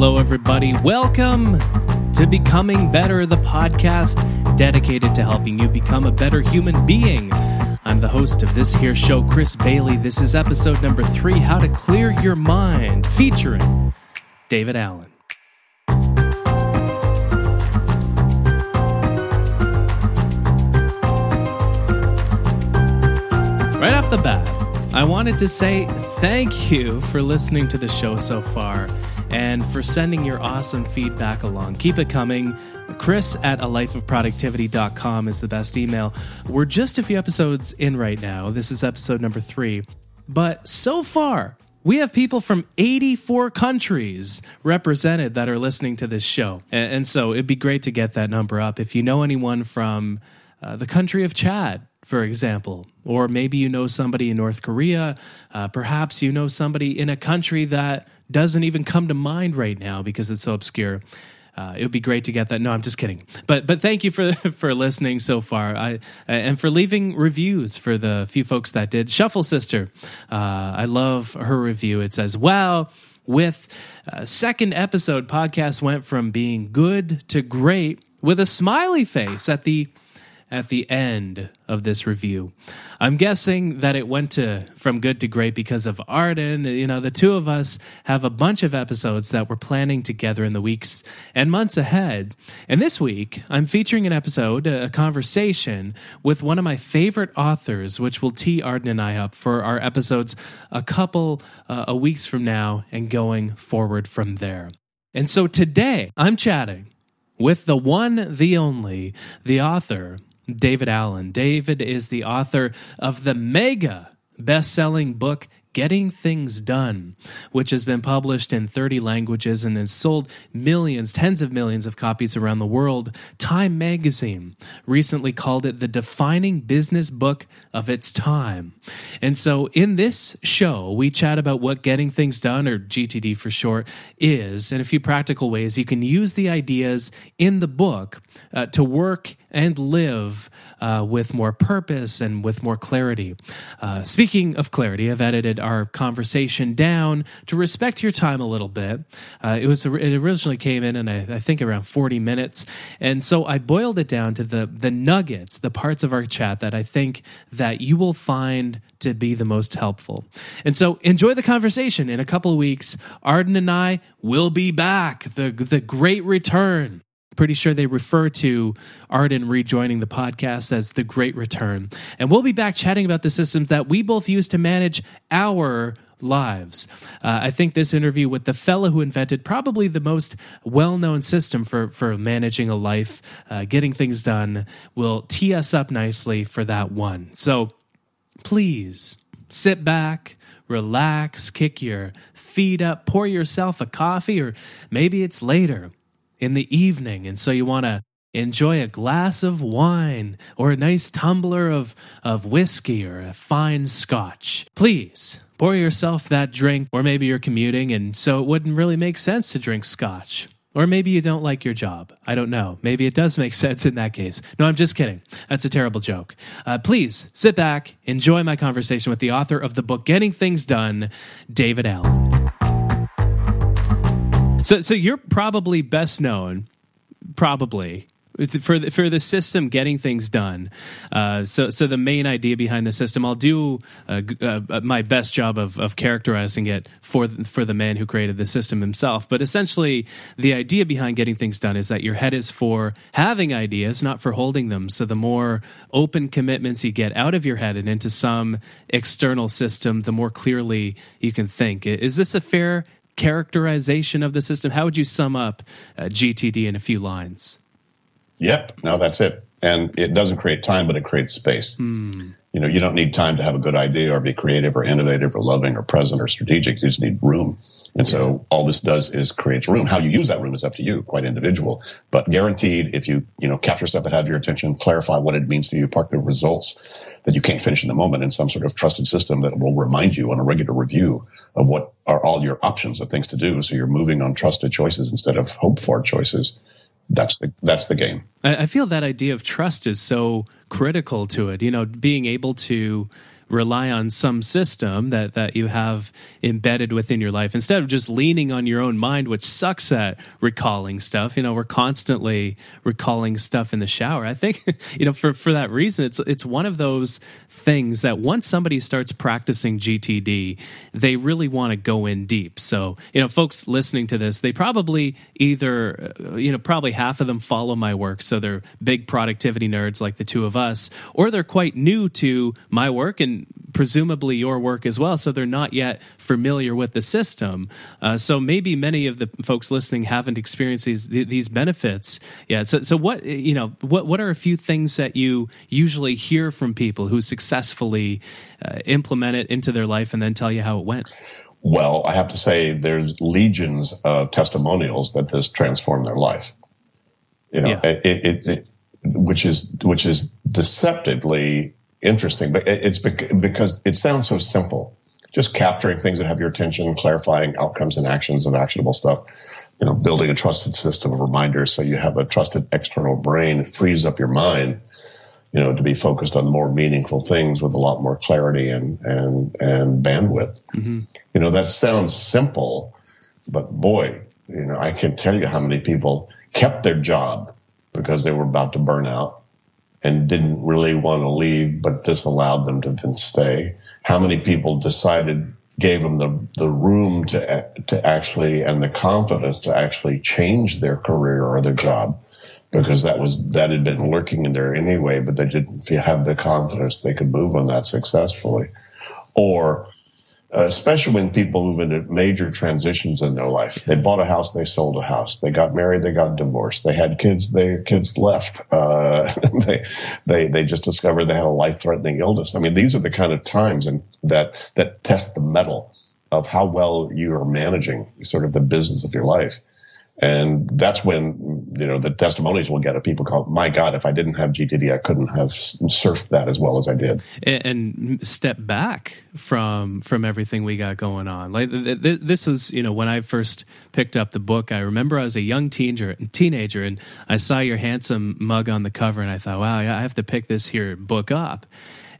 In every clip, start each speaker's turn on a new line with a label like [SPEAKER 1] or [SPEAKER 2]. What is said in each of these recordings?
[SPEAKER 1] Hello, everybody. Welcome to Becoming Better, the podcast dedicated to helping you become a better human being. I'm the host of this here show, Chris Bailey. This is episode number three How to Clear Your Mind, featuring David Allen. Right off the bat, I wanted to say thank you for listening to the show so far and for sending your awesome feedback along. Keep it coming. Chris at a lifeofproductivity.com is the best email. We're just a few episodes in right now. This is episode number three. But so far, we have people from 84 countries represented that are listening to this show. And, and so it'd be great to get that number up. If you know anyone from uh, the country of Chad, for example, or maybe you know somebody in North Korea, uh, perhaps you know somebody in a country that doesn't even come to mind right now because it's so obscure. Uh, it would be great to get that. No, I'm just kidding. But but thank you for for listening so far. I and for leaving reviews for the few folks that did. Shuffle Sister, uh, I love her review. It says, "Wow." With uh, second episode, podcast went from being good to great with a smiley face at the at the end of this review. I'm guessing that it went to from good to great because of Arden. You know, the two of us have a bunch of episodes that we're planning together in the weeks and months ahead. And this week, I'm featuring an episode, a conversation with one of my favorite authors, which will tee Arden and I up for our episodes a couple uh, a weeks from now and going forward from there. And so today, I'm chatting with the one, the only, the author David Allen. David is the author of the mega best selling book, Getting Things Done, which has been published in 30 languages and has sold millions, tens of millions of copies around the world. Time magazine recently called it the defining business book of its time. And so in this show, we chat about what Getting Things Done, or GTD for short, is, and a few practical ways you can use the ideas in the book uh, to work and live uh, with more purpose and with more clarity. Uh, speaking of clarity, I've edited our conversation down to respect your time a little bit. Uh, it was it originally came in, and I, I, think around forty minutes, and so I boiled it down to the the nuggets, the parts of our chat that I think that you will find to be the most helpful. And so enjoy the conversation. In a couple of weeks, Arden and I will be back. The the great return pretty sure they refer to Arden rejoining the podcast as the Great Return. And we'll be back chatting about the systems that we both use to manage our lives. Uh, I think this interview with the fellow who invented probably the most well known system for, for managing a life, uh, getting things done, will tee us up nicely for that one. So please sit back, relax, kick your feet up, pour yourself a coffee, or maybe it's later in the evening. And so you want to enjoy a glass of wine or a nice tumbler of, of whiskey or a fine scotch. Please pour yourself that drink, or maybe you're commuting and so it wouldn't really make sense to drink scotch. Or maybe you don't like your job. I don't know. Maybe it does make sense in that case. No, I'm just kidding. That's a terrible joke. Uh, please sit back, enjoy my conversation with the author of the book Getting Things Done, David Allen. So, so you're probably best known, probably for the, for the system getting things done. Uh, so so the main idea behind the system, I'll do uh, uh, uh, my best job of, of characterizing it for for the man who created the system himself. But essentially, the idea behind getting things done is that your head is for having ideas, not for holding them. So the more open commitments you get out of your head and into some external system, the more clearly you can think. Is this a fair characterization of the system? How would you sum up uh, GTD in a few lines?
[SPEAKER 2] Yep, no, that's it. And it doesn't create time, but it creates space. Hmm. You know, you don't need time to have a good idea or be creative or innovative or loving or present or strategic. You just need room. And so all this does is creates room. How you use that room is up to you, quite individual. But guaranteed, if you, you know, capture stuff that have your attention, clarify what it means to you, park the results that you can't finish in the moment in some sort of trusted system that will remind you on a regular review of what are all your options of things to do. So you're moving on trusted choices instead of hope for choices. That's the that's the game.
[SPEAKER 1] I feel that idea of trust is so critical to it. You know, being able to rely on some system that that you have embedded within your life instead of just leaning on your own mind, which sucks at recalling stuff. You know, we're constantly recalling stuff in the shower. I think you know for for that reason, it's it's one of those things that once somebody starts practicing GTD, they really want to go in deep. So you know, folks listening to this, they probably either uh, you know probably half of them follow my work, so they're big productivity nerds like the two of us, or they're quite new to my work and presumably your work as well, so they're not yet familiar with the system. Uh, so maybe many of the folks listening haven't experienced these these benefits yet. So, so what you know, what what are a few things that you usually hear from people who successfully uh, implement it into their life and then tell you how it went?
[SPEAKER 2] Well, I have to say, there's legions of testimonials that this transformed their life. You know, yeah. it, it, it, which is which is deceptively interesting, but it's because it sounds so simple. Just capturing things that have your attention, clarifying outcomes and actions of actionable stuff. You know, building a trusted system of reminders so you have a trusted external brain frees up your mind you know, to be focused on more meaningful things with a lot more clarity and and and bandwidth. Mm-hmm. You know, that sounds simple, but boy, you know, I can tell you how many people kept their job because they were about to burn out and didn't really want to leave, but this allowed them to then stay. How many people decided gave them the, the room to to actually and the confidence to actually change their career or their job because that was that had been lurking in there anyway, but they didn't have the confidence they could move on that successfully. Or uh, especially when people move into major transitions in their life. They bought a house, they sold a house. They got married, they got divorced. They had kids, their kids left. Uh, they, they, they just discovered they had a life threatening illness. I mean, these are the kind of times and that, that test the mettle of how well you are managing sort of the business of your life. And that's when, you know, the testimonies we'll get of people call, my God, if I didn't have GTD, I couldn't have surfed that as well as I did.
[SPEAKER 1] And, step back from, from everything we got going on. Like th- th- this was, you know, when I first picked up the book, I remember I was a young teenager, teenager and I saw your handsome mug on the cover and I thought, wow, I have to pick this here book up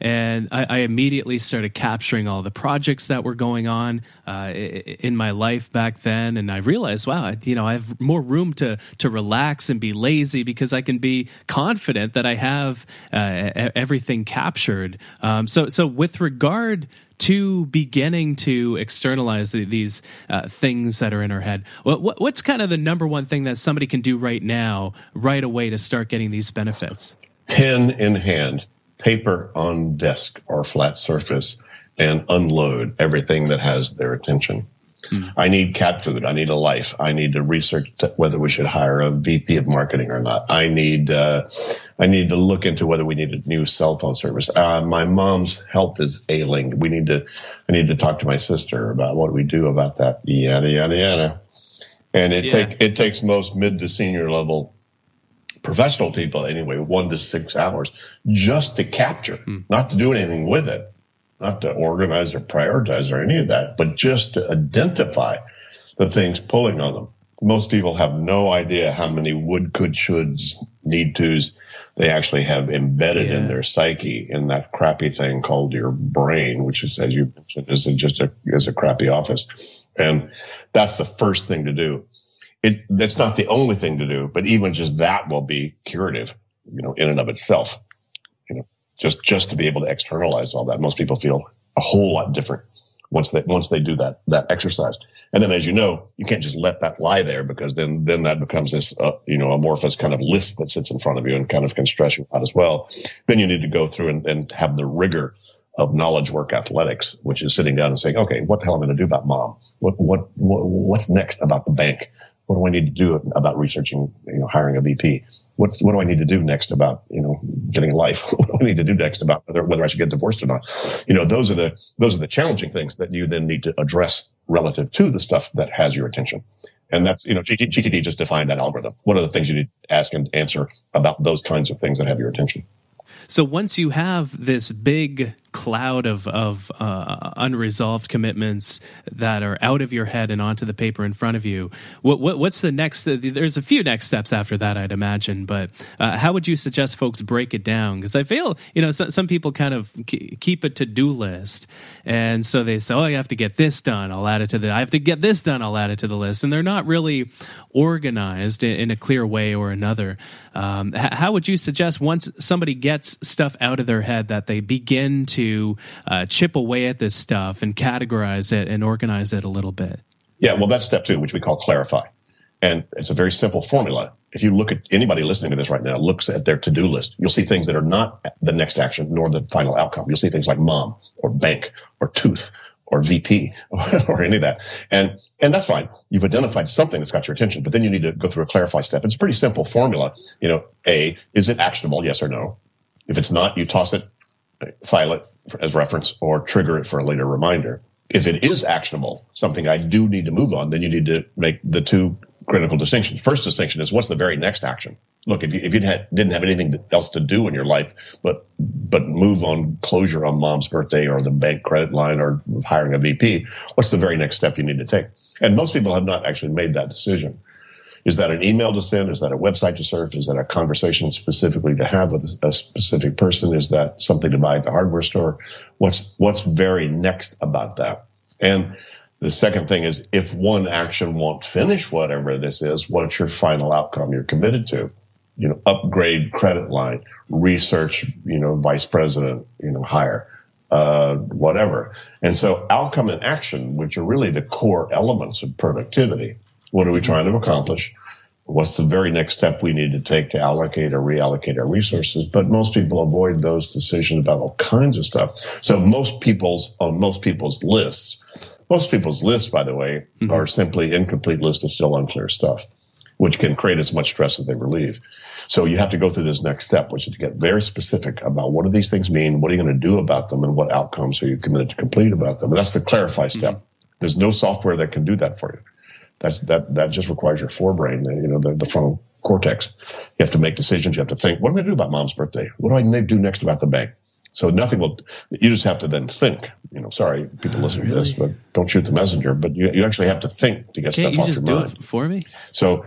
[SPEAKER 1] and I, I, immediately started capturing all the projects that were going on uh, in my life back then, and I realized, wow, you know, I have more room to to relax and be lazy because I can be confident that I have uh, everything captured. Um, so, so with regard to beginning to externalize the, these uh, things that are in our head. What, what's kind of the number one thing that somebody can do right now, right away, to start getting these benefits?
[SPEAKER 2] Pen in hand paper on desk or flat surface and unload everything that has their attention. Hmm. I need cat food. I need a life. I need to research whether we should hire a VP of marketing or not. I need, uh, I need to look into whether we need a new cell phone service. Uh, my mom's health is ailing. We need to, I need to talk to my sister about what we do about that. Yada, yada, yada. And it yeah. take, it takes most mid to senior level professional people anyway, one to six hours just to capture, hmm. not to do anything with it, not to organize or prioritize or any of that, but just to identify the things pulling on them. Most people have no idea how many would, could, shoulds, need tos they actually have embedded yeah. in their psyche in that crappy thing called your brain, which is, as you mentioned, is just a, is a crappy office. And that's the first thing to do it that's not the only thing to do, but even just that will be curative, you know, in and of itself. You know, just just to be able to externalize all that. Most people feel a whole lot different once they once they do that that exercise. And then, as you know, you can't just let that lie there because then then that becomes this uh, you know amorphous kind of list that sits in front of you and kind of can stress you out as well. Then you need to go through and, and have the rigor of knowledge work athletics, which is sitting down and saying, okay, what the hell am I going to do about mom? What, what, what, what's next about the bank? What do I need to do about researching, you know, hiring a VP? What's, what do I need to do next about, you know, getting a life? what do I need to do next about whether, whether I should get divorced or not? You know, those are the, those are the challenging things that you then need to address relative to the stuff that has your attention. And that's, you know, GTD just defined that algorithm. What are the things you need to ask and answer about those kinds of things that have your attention?
[SPEAKER 1] So once you have this big cloud of of uh, unresolved commitments that are out of your head and onto the paper in front of you. What, what what's the next? There's a few next steps after that, I'd imagine. But uh, how would you suggest folks break it down? Because I feel you know so, some people kind of keep a to do list, and so they say, "Oh, I have to get this done. I'll add it to the. I have to get this done. I'll add it to the list." And they're not really organized in, in a clear way or another. Um, how would you suggest once somebody gets stuff out of their head that they begin to uh, chip away at this stuff and categorize it and organize it a little bit?
[SPEAKER 2] Yeah, well, that's step two, which we call clarify. And it's a very simple formula. If you look at anybody listening to this right now, looks at their to-do list, you'll see things that are not the next action nor the final outcome. You'll see things like mom or bank or tooth or VP or, any of that. And, and that's fine. You've identified something that's got your attention, but then you need to go through a clarify step. It's a pretty simple formula. You know, A, is it actionable? Yes or no? If it's not, you toss it, file it as reference or trigger it for a later reminder. If it is actionable, something I do need to move on, then you need to make the two critical distinctions. First distinction is what's the very next action? Look, if you, if you didn't have anything else to do in your life, but but move on closure on mom's birthday or the bank credit line or hiring a VP, what's the very next step you need to take? And most people have not actually made that decision. Is that an email to send? Is that a website to surf? Is that a conversation specifically to have with a specific person? Is that something to buy at the hardware store? What's what's very next about that? And the second thing is if one action won't finish whatever this is, what's your final outcome you're committed to? You know, upgrade credit line, research, you know, vice president, you know, hire, uh, whatever. And so outcome and action, which are really the core elements of productivity. What are we trying to accomplish? What's the very next step we need to take to allocate or reallocate our resources? But most people avoid those decisions about all kinds of stuff. So most people's, on most people's lists, most people's lists, by the way, mm-hmm. are simply incomplete list of still unclear stuff, which can create as much stress as they relieve. So you have to go through this next step, which is to get very specific about what do these things mean, what are you going to do about them, and what outcomes are you committed to complete about them. And that's the clarify step. Mm-hmm. There's no software that can do that for you. That's, that that just requires your forebrain, you know, the, the frontal cortex. You have to make decisions. You have to think, what am I going to do about mom's birthday? What do I do next about the bank? So nothing will, you just have to then think, you know, sorry, people listening really? to this, but don't shoot the messenger, but you, you actually have to think to get
[SPEAKER 1] Can't
[SPEAKER 2] stuff
[SPEAKER 1] you
[SPEAKER 2] off
[SPEAKER 1] just
[SPEAKER 2] your
[SPEAKER 1] do
[SPEAKER 2] mind.
[SPEAKER 1] it for me?
[SPEAKER 2] So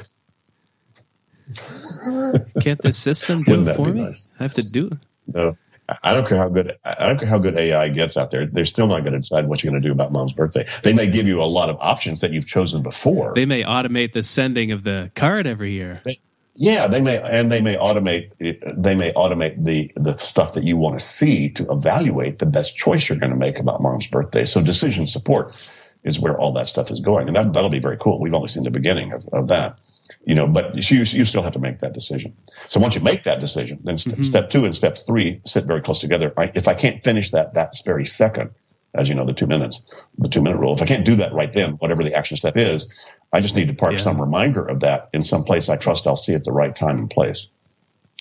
[SPEAKER 1] can't the system do it for me? Nice? I have to do it.
[SPEAKER 2] No, I don't care how good I don't care how good AI gets out there. They're still not going to decide what you're going to do about mom's birthday. They may give you a lot of options that you've chosen before.
[SPEAKER 1] They may automate the sending of the card every year.
[SPEAKER 2] They, yeah, they may, and they may automate. They may automate the the stuff that you want to see to evaluate the best choice you're going to make about mom's birthday. So decision support is where all that stuff is going, and that that'll be very cool. We've only seen the beginning of, of that, you know. But you you still have to make that decision. So once you make that decision, then mm-hmm. step two and step three sit very close together. I, if I can't finish that that very second, as you know, the two minutes, the two minute rule. If I can't do that right then, whatever the action step is, I just need to park yeah. some reminder of that in some place I trust I'll see at the right time and place.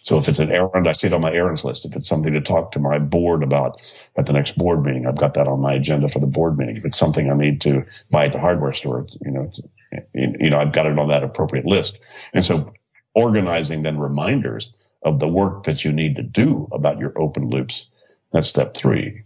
[SPEAKER 2] So if it's an errand, I see it on my errands list. If it's something to talk to my board about at the next board meeting, I've got that on my agenda for the board meeting. If it's something I need to buy at the hardware store, you know, you know, I've got it on that appropriate list. And so organizing then reminders of the work that you need to do about your open loops. That's step three.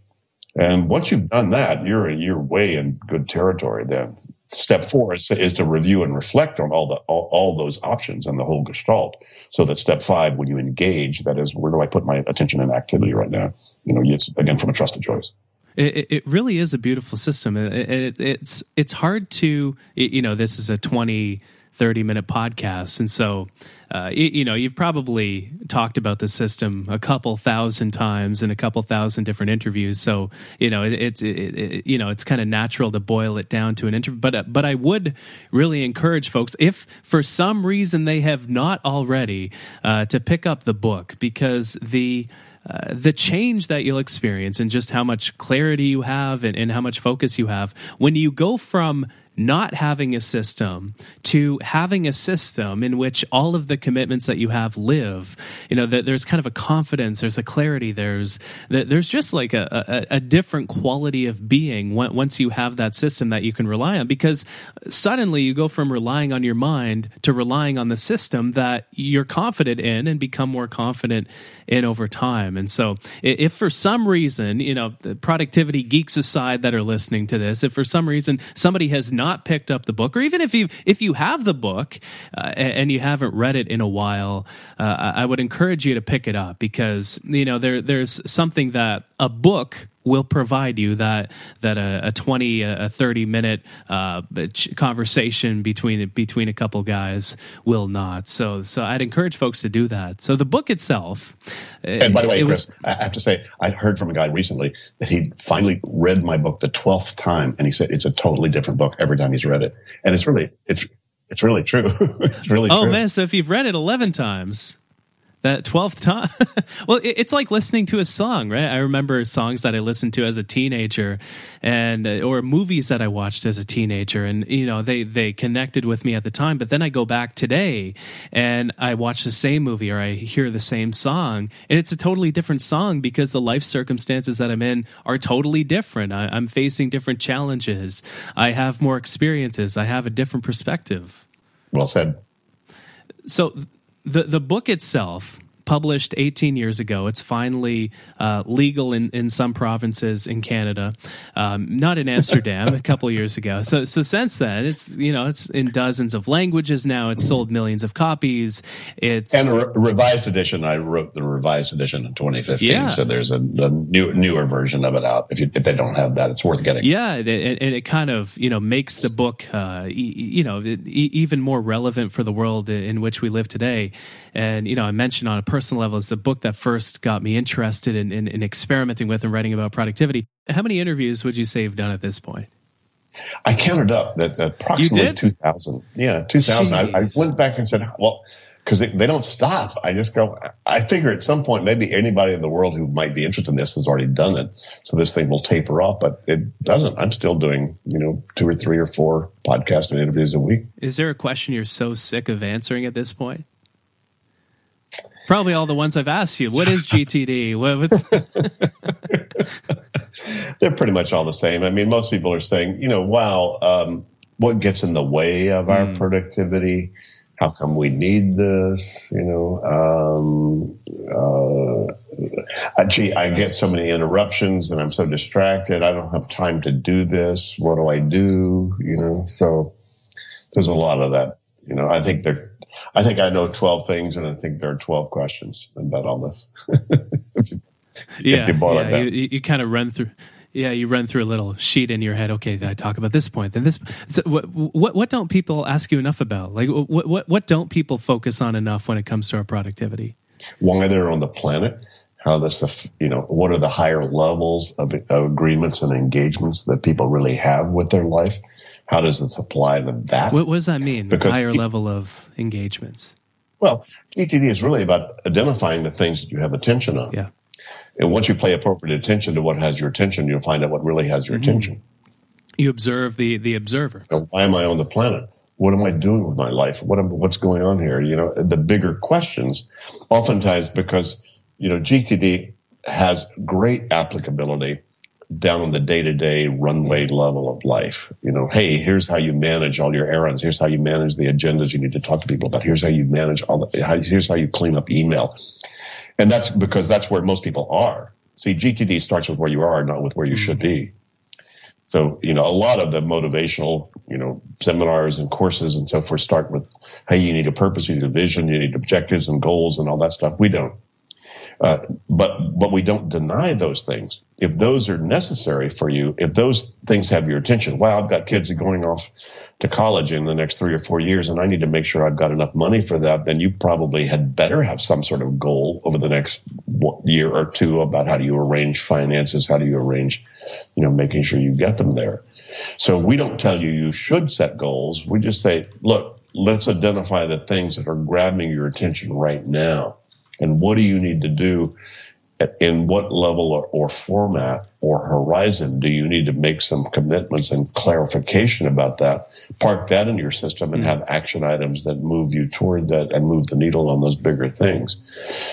[SPEAKER 2] And once you've done that, you're you're way in good territory then step four is, is to review and reflect on all the all, all, those options and the whole gestalt so that step five when you engage that is where do i put my attention and activity right now you know it's again from a trusted choice
[SPEAKER 1] it, it really is a beautiful system it, it, it's it's hard to you know this is a 20 30 minute podcasts. And so, uh, you, you, know, you've probably talked about the system a couple thousand times in a couple thousand different interviews. So, you know, it, it's, it, you know, it's kind of natural to boil it down to an interview. But, uh, but I would really encourage folks, if for some reason they have not already, uh, to pick up the book because the, uh, the change that you'll experience and just how much clarity you have and, and how much focus you have. When you go from not having a system to having a system in which all of the commitments that you have live. You know, that there's kind of a confidence, there's a clarity, there's there's just like a, a, a different quality of being once you have that system that you can rely on. Because suddenly you go from relying on your mind to relying on the system that you're confident in and become more confident in over time. And so, if for some reason, you know, productivity geeks aside that are listening to this, if for some reason somebody has not picked up the book, or even if you if you have the book uh, and you haven't read it in a while, uh, I would encourage you to pick it up because you know there there's something that a book will provide you that that a, a 20 a 30 minute uh, conversation between between a couple guys will not. So so I'd encourage folks to do that. So the book itself
[SPEAKER 2] and by the way Chris was, I have to say I heard from a guy recently that he finally read my book the 12th time and he said it's a totally different book every time he's read it. And it's really it's it's really true. It's really
[SPEAKER 1] oh
[SPEAKER 2] true.
[SPEAKER 1] man so if you've read it 11 times that 12th time. Well it's like listening to a song right? I remember songs that i listened to as a teenager and uh, or movies that i watched as a teenager and you know they they connected with me at the time. But then i go back today and i watch the same movie or i hear the same song. And it's a totally different song because the life circumstances that i'm in are totally different. I, i'm facing different challenges. I have more experiences. I have a different perspective.
[SPEAKER 2] Well said.
[SPEAKER 1] So the the book itself published 18 years ago. It's finally uh, legal in, in some provinces in Canada, um, not in Amsterdam a couple years ago. So, so since then, it's you know it's in dozens of languages now. It's sold millions of copies. It's
[SPEAKER 2] and a re- revised edition. I wrote the revised edition in 2015. Yeah. So there's a, a new, newer version of it out. If you, if they don't have that, it's worth getting.
[SPEAKER 1] Yeah, and it, it, it kind of you know makes the book uh, you know even more relevant for the world in which we live today. And you know, I mentioned on a personal level, it's the book that first got me interested in, in, in experimenting with and writing about productivity. How many interviews would you say you've done at this point?
[SPEAKER 2] I counted up that approximately 2000. Yeah, 2000. I, I, went back and said, well, because they, don't stop. I just go, I figure at some point, maybe anybody in the world who might be interested in this has already done it. So this thing will taper off, but it doesn't. I'm still doing, you know, two or three or four podcast interviews a week.
[SPEAKER 1] Is there a question you're so sick of answering at this point? Probably all the ones I've asked you. What is GTD? what,
[SPEAKER 2] They're pretty much all the same. I mean, most people are saying, you know, wow, um, what gets in the way of our mm. productivity? How come we need this? You know, um, uh, gee, I get so many interruptions and I'm so distracted. I don't have time to do this. What do I do? You know, so there's a lot of that. You know, I think they're I think I know 12 things and I think there are 12 questions about all this.
[SPEAKER 1] yeah, yeah you, you kind of run through. Yeah, you run through a little sheet in your head. Okay, I talk about this point, then this. So what, what what don't people ask you enough about? Like what what what don't people focus on enough when it comes to our productivity?
[SPEAKER 2] Why they're on the planet, how this you know what are the higher levels of, of agreements and engagements that people really have with their life how does it apply to that?
[SPEAKER 1] What, what does that mean? Because higher level of engagements.
[SPEAKER 2] Well, GTD is really about identifying the things that you have attention on.
[SPEAKER 1] Yeah.
[SPEAKER 2] And once you pay appropriate attention to what has your attention, you'll find out what really has your mm-hmm. attention.
[SPEAKER 1] You observe the the observer.
[SPEAKER 2] So why am I on the planet? What am I doing with my life? What am, what's going on here? You know, the bigger questions, oftentimes because you know GTD has great applicability down on the day to day runway level of life. You know, hey, here's how you manage all your errands. Here's how you manage the agendas you need to talk to people about. Here's how you manage all the, here's how you clean up email. And that's because that's where most people are. See, GTD starts with where you are, not with where you should mm-hmm. be. So, you know, a lot of the motivational, you know, seminars and courses and so forth start with, hey, you need a purpose, you need a vision, you need objectives and goals and all that stuff. We don't. Uh, but but we don't deny those things. If those are necessary for you, if those things have your attention, wow, I've got kids going off to college in the next three or four years, and I need to make sure I've got enough money for that. Then you probably had better have some sort of goal over the next year or two about how do you arrange finances, how do you arrange, you know, making sure you get them there. So we don't tell you you should set goals. We just say, look, let's identify the things that are grabbing your attention right now and what do you need to do in what level or, or, format or horizon do you need to make some commitments and clarification about that? Park that in your system and mm-hmm. have action items that move you toward that and move the needle on those bigger things.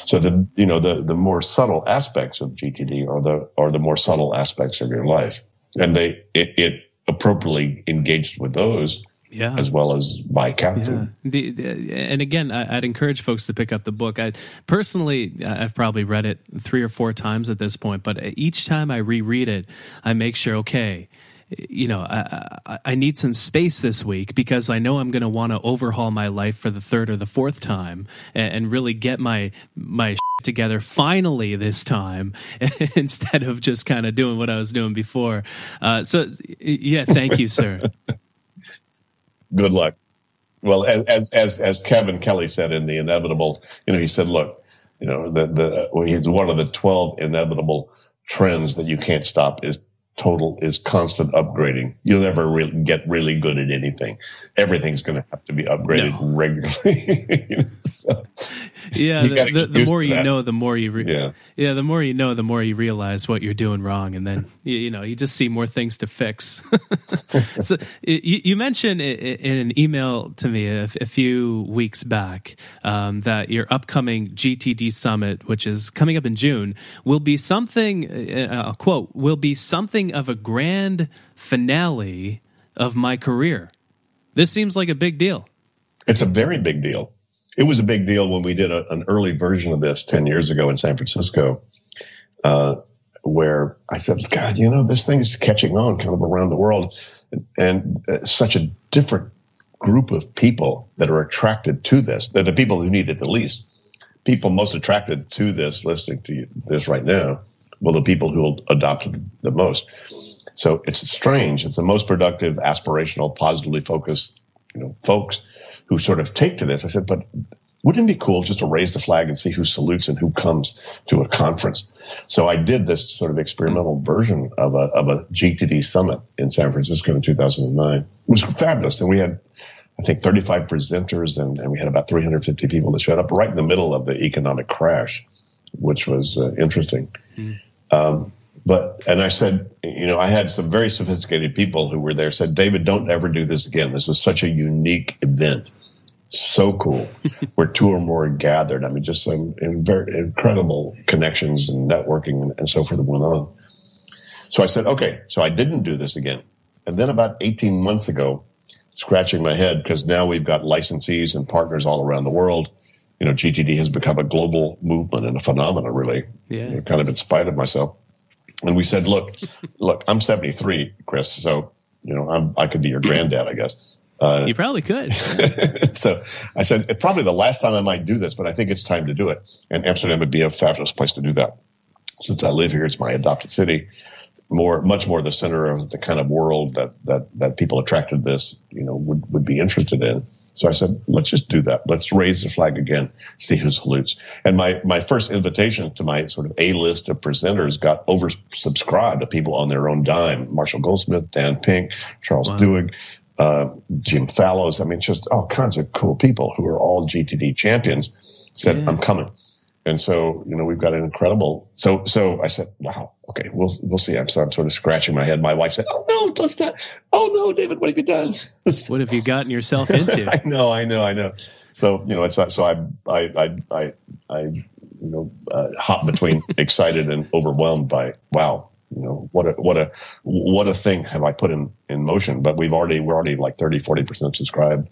[SPEAKER 2] So the you know the the more subtle aspects of GTD are the are the more subtle aspects of your life, and they it, it appropriately engaged with those yeah. as well as by captain.
[SPEAKER 1] Yeah. The, the, and again, I, would encourage folks to pick up the book. I personally, I've probably read it three or four times at this point, but each time I reread it, I make sure, okay, you know, I, I, need some space this week because I know I'm going to want to overhaul my life for the third or the fourth time and, and really get my my together finally this time instead of just kind of doing what I was doing before. Uh, so, yeah, thank you, sir.
[SPEAKER 2] good luck. Well, as, as, as Kevin Kelly said in the inevitable, you know, he said, look, you know, the, the, he's one of the 12 inevitable trends that you can't stop is total is constant upgrading. You'll never really get really good at anything. Everything's going to have to be upgraded no. regularly.
[SPEAKER 1] so, yeah, the, the, the, more you that. know, the more you re- yeah. yeah, the more you know, the more you realize what you're doing wrong, and then you, you know you just see more things to fix. so you, you, mentioned in an email to me a, a few weeks back um, that your upcoming GTD summit, which is coming up in June, will be something. Uh, quote will be something of a grand finale of my career. This seems like a big deal.
[SPEAKER 2] It's a very big deal it was a big deal when we did a, an early version of this 10 years ago in San Francisco, uh, where I said, God, you know, this thing's catching on kind of around the world. And, and uh, such a different group of people that are attracted to this. They're the people who need it the least. People most attracted to this, listening to this right now, well, the people who will adopt it the most. So it's strange. It's the most productive, aspirational, positively focused, you know, folks who sort of take to this. I said, but wouldn't it be cool just to raise the flag and see who salutes and who comes to a conference? So I did this sort of experimental version of a, of a GTD summit in San Francisco in 2009. It was fabulous. And we had, I think, 35 presenters and, and we had about 350 people that showed up right in the middle of the economic crash, which was uh, interesting. Mm. Um, but and I said, you know, I had some very sophisticated people who were there said, David, don't ever do this again. This was such a unique event so cool where two or more gathered. I mean, just some incredible connections and networking and, and so forth went on. So I said, okay, so I didn't do this again. And then about 18 months ago, scratching my head because now we've got licensees and partners all around the world. You know, GTD has become a global movement and a phenomenon, really. Yeah. You know, kind of in spite of myself. And we said, look, look, I'm 73, Chris. So, you know, I'm, I could be your granddad, I guess.
[SPEAKER 1] Uh, you probably could.
[SPEAKER 2] so I said, probably the last time I might do this, but I think it's time to do it. And Amsterdam would be a fabulous place to do that. Since I live here, it's my adopted city. More, much more the center of the kind of world that, that, that people attracted this, you know, would, would be interested in. So I said, let's just do that. Let's raise the flag again, see who salutes. And my, my first invitation to my sort of A list of presenters got oversubscribed to people on their own dime. Marshall Goldsmith, Dan Pink, Charles wow. Duhigg, uh, Jim Fallows. I mean, just all kinds of cool people who are all GTD champions said, yeah. I'm coming. And so, you know, we've got an incredible. So, so I said, wow, okay, we'll, we'll see. I'm, so I'm sort of scratching my head. My wife said, oh no, let's not. Oh no, David, what have you done?
[SPEAKER 1] what have you gotten yourself into?
[SPEAKER 2] I know, I know, I know. So, you know, it's, so I, I, I, I, I you know, uh, hop between excited and overwhelmed by, wow, you know what a what a what a thing have I put in in motion. But we've already we're already like 30, 40 percent subscribed,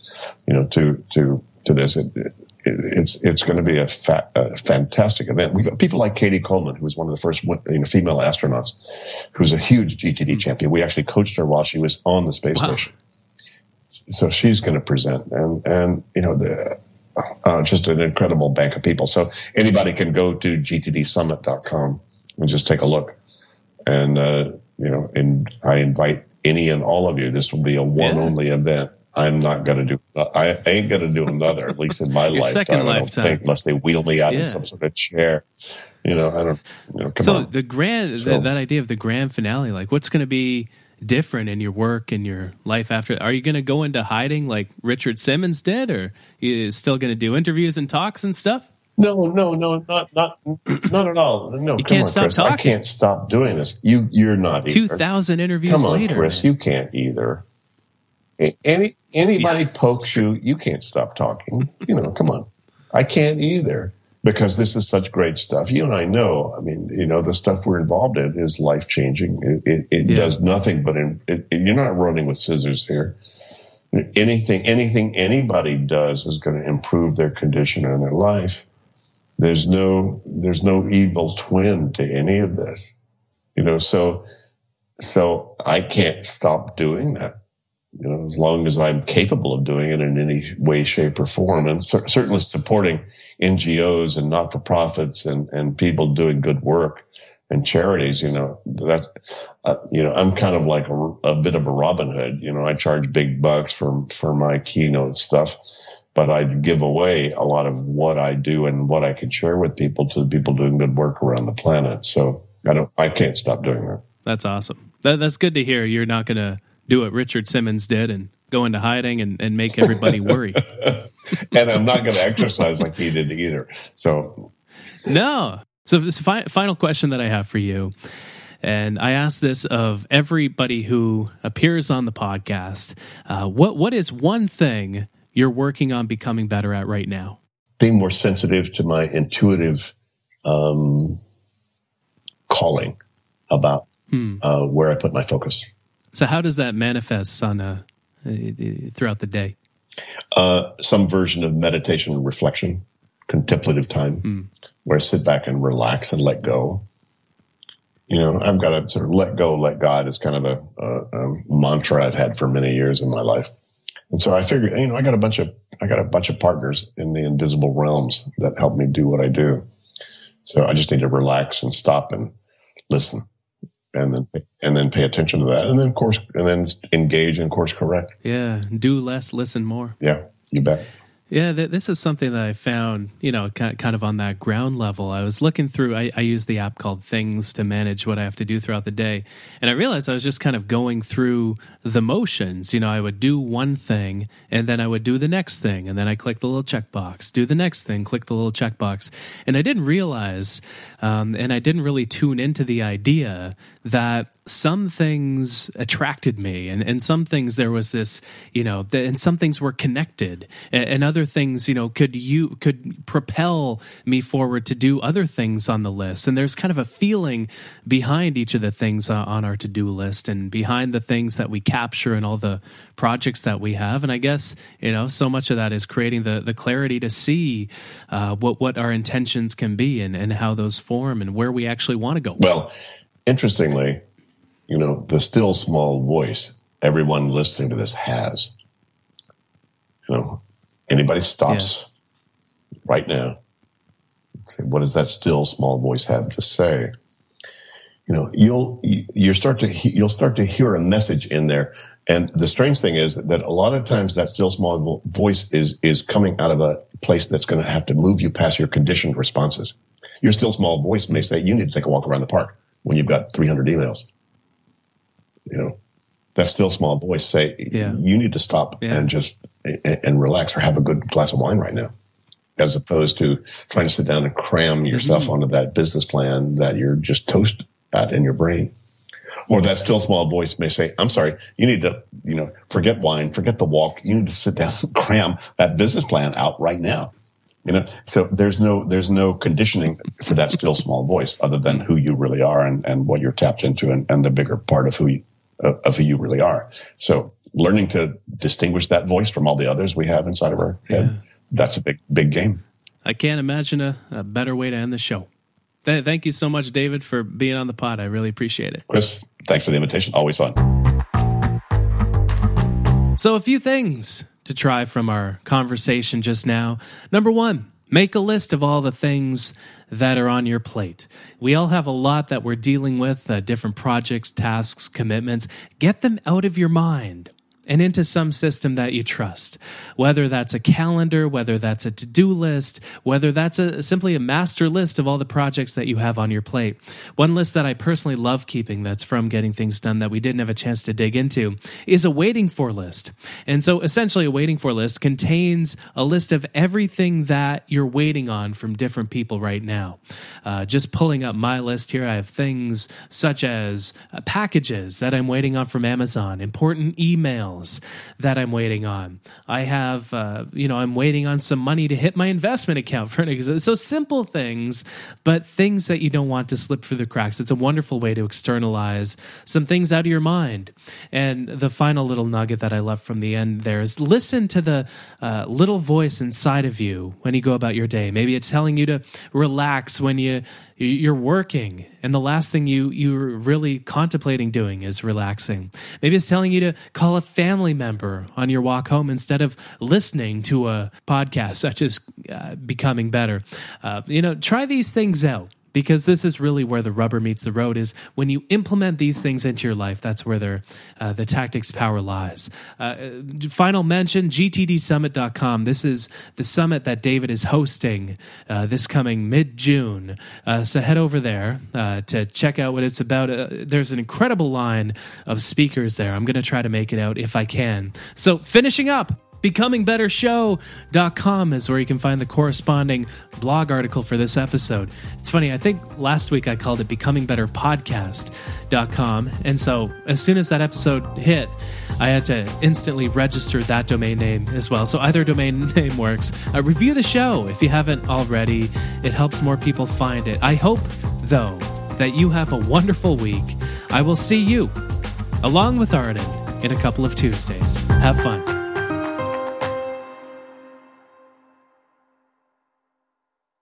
[SPEAKER 2] you know, to to to this. It, it, it's it's going to be a, fa- a, fantastic event. We've got people like Cady Coleman, who was one of the first you know, female astronauts, who's a huge GTD mm-hmm. champion. We actually coached her while she was on the space wow. station. So she's going to present, and and you know the uh, just an incredible bank of people. So anybody can go to gtdsummit.com and just take a look. And, uh, you know, and I invite any and all of you. This will be a one yeah. only event. I'm not going to do, I ain't going to do another, at least in my lifetime.
[SPEAKER 1] Second
[SPEAKER 2] I
[SPEAKER 1] lifetime.
[SPEAKER 2] Think, unless they wheel me out yeah. in some sort of chair. You know, I don't, you know, come
[SPEAKER 1] so
[SPEAKER 2] on.
[SPEAKER 1] the grand, so, the, that idea of the grand finale, like what's going to be different in your work and your life after? Are you going to go into hiding like Richard Simmons did, or you still going to do interviews and talks and stuff?
[SPEAKER 2] No, no, no, not not not at all. No,
[SPEAKER 1] you can't
[SPEAKER 2] on,
[SPEAKER 1] stop
[SPEAKER 2] Chris.
[SPEAKER 1] talking.
[SPEAKER 2] I can't stop doing this. You you're not
[SPEAKER 1] Two thousand interviews
[SPEAKER 2] Come on,
[SPEAKER 1] later.
[SPEAKER 2] Chris. You can't either. Any anybody
[SPEAKER 1] Yeah,
[SPEAKER 2] pokes you, you can't stop talking. You know, come on. I can't either because this is such great stuff. You and I know. I mean, you know, the stuff we're involved in is life changing. It, it, it
[SPEAKER 1] Yeah.
[SPEAKER 2] does nothing but in, it, it- you're not running with scissors here. Anything anything anybody does is going to improve their condition and their life. There's no there's no evil twin to any of this. You know, so so I can't stop doing that. You know, as long as I'm capable of doing it in any way, shape, or form, and cer- certainly supporting NGOs and not for profits and and people doing good work and charities. You know, that uh, you know, I'm kind of like a, a bit of a Robin Hood. You know, I charge big bucks for for my keynote stuff, but I give away a lot of what I do and what I can share with people to the people doing good work around the planet. So I don't, I can't stop doing that.
[SPEAKER 1] That's awesome. That, that's good to hear. You're not going to do what Richard Simmons did and go into hiding and, and make everybody worry.
[SPEAKER 2] and I'm not going to exercise like he did either. So
[SPEAKER 1] no. So, this fi- final question that I have for you, and I ask this of everybody who appears on the podcast: uh, what what is one thing you're working on becoming better at right now?
[SPEAKER 2] being more sensitive to my intuitive um, calling about
[SPEAKER 1] Hmm.
[SPEAKER 2] uh, where I put my focus.
[SPEAKER 1] So, how does that manifest on a, uh, throughout the day?
[SPEAKER 2] Uh, some version of meditation and reflection, contemplative time, where I sit back and relax and let go. You know, I've got to sort of let go, let God is kind of a, a, a mantra I've had for many years in my life. And so I figured, you know, I got a bunch of, I got a bunch of partners in the invisible realms that help me do what I do. So I just need to relax and stop and listen and then, and then pay attention to that. And then of course, and then engage and course correct.
[SPEAKER 1] Yeah, do less, listen more.
[SPEAKER 2] Yeah, you bet.
[SPEAKER 1] Yeah, th- this is something that I found, you know, ki- kind of on that ground level. I was looking through, I, I use the app called Things to manage what I have to do throughout the day. And I realized I was just kind of going through the motions. You know, I would do one thing and then I would do the next thing. And then I click the little checkbox, do the next thing, click the little checkbox. And I didn't realize, um, and I didn't really tune into the idea that some things attracted me and, and some things there was this you know th- and some things were connected and, and other things you know could you could propel me forward to do other things on the list. And there's kind of a feeling behind each of the things uh, on our to-do list and behind the things that we capture and all the projects that we have. And i guess you know so much of that is creating the the clarity to see uh, what what our intentions can be and and how those form and where we actually want to go.
[SPEAKER 2] Well, interestingly, you know, the still small voice everyone listening to this has. You know, anybody stops right now, say, what does that still small voice have to say? You know, you'll you start to you'll start to hear a message in there, and the strange thing is that a lot of times that still small voice is is coming out of a place that's going to have to move you past your conditioned responses. Your still small voice may say you need to take a walk around the park when you've got 300 emails. You know, that still small voice say
[SPEAKER 1] Yeah.
[SPEAKER 2] you need to stop
[SPEAKER 1] Yeah.
[SPEAKER 2] and just and, and relax or have a good glass of wine right now, as opposed to trying to sit down and cram yourself
[SPEAKER 1] Mm-hmm.
[SPEAKER 2] onto that business plan that you're just toast at in your brain. Or that still small voice may say, I'm sorry, you need to, you know, forget wine, forget the walk. You need to sit down and cram that business plan out right now. You know, so there's no, there's no conditioning for that still small voice other than who you really are and, and what you're tapped into and, and the bigger part of who you, of of who you really are. So learning to distinguish that voice from all the others we have inside of our head, that's a big, big game.
[SPEAKER 1] I can't imagine a, a better way to end the show. Th- thank you so much, David, for being on the pod. I really appreciate it.
[SPEAKER 2] Chris, thanks for the invitation. Always fun.
[SPEAKER 1] So, a few things to try from our conversation just now. Number one, make a list of all the things that are on your plate. We all have a lot that we're dealing with, uh, different projects, tasks, commitments. Get them out of your mind and into some system that you trust. Whether that's a calendar, whether that's a to do list, whether that's a, simply a master list of all the projects that you have on your plate. One list that I personally love keeping that's from getting things done that we didn't have a chance to dig into is a waiting for list. And so essentially, a waiting for list contains a list of everything that you're waiting on from different people right now. Uh, just pulling up my list here, I have things such as uh, packages that I'm waiting on from Amazon, important emails that I'm waiting on. I have, uh, you know, I'm waiting on some money to hit my investment account for an example. So simple things, but things that you don't want to slip through the cracks. It's a wonderful way to externalize some things out of your mind. And the final little nugget that I love from the end there is listen to the uh, little voice inside of you when you go about your day. Maybe it's telling you to relax when you you're working and the last thing you you're really contemplating doing is relaxing. Maybe it's telling you to call a family member on your walk home instead of listening to a podcast such as uh, becoming better. Uh, you know try these things out because this is really where the rubber meets the road is when you implement these things into your life that's where uh, the tactics power lies. Uh, final mention gtdsummit.com this is the summit that david is hosting uh, this coming mid-june. Uh, so head over there uh, to check out what it's about. Uh, there's an incredible line of speakers there. I'm going to try to make it out if i can. So finishing up BecomingBetterShow.com is where you can find the corresponding blog article for this episode. It's funny, I think last week I called it BecomingBetterPodcast.com. And so as soon as that episode hit, I had to instantly register that domain name as well. So either domain name works. Uh, review the show if you haven't already, it helps more people find it. I hope, though, that you have a wonderful week. I will see you, along with Arden, in a couple of Tuesdays. Have fun.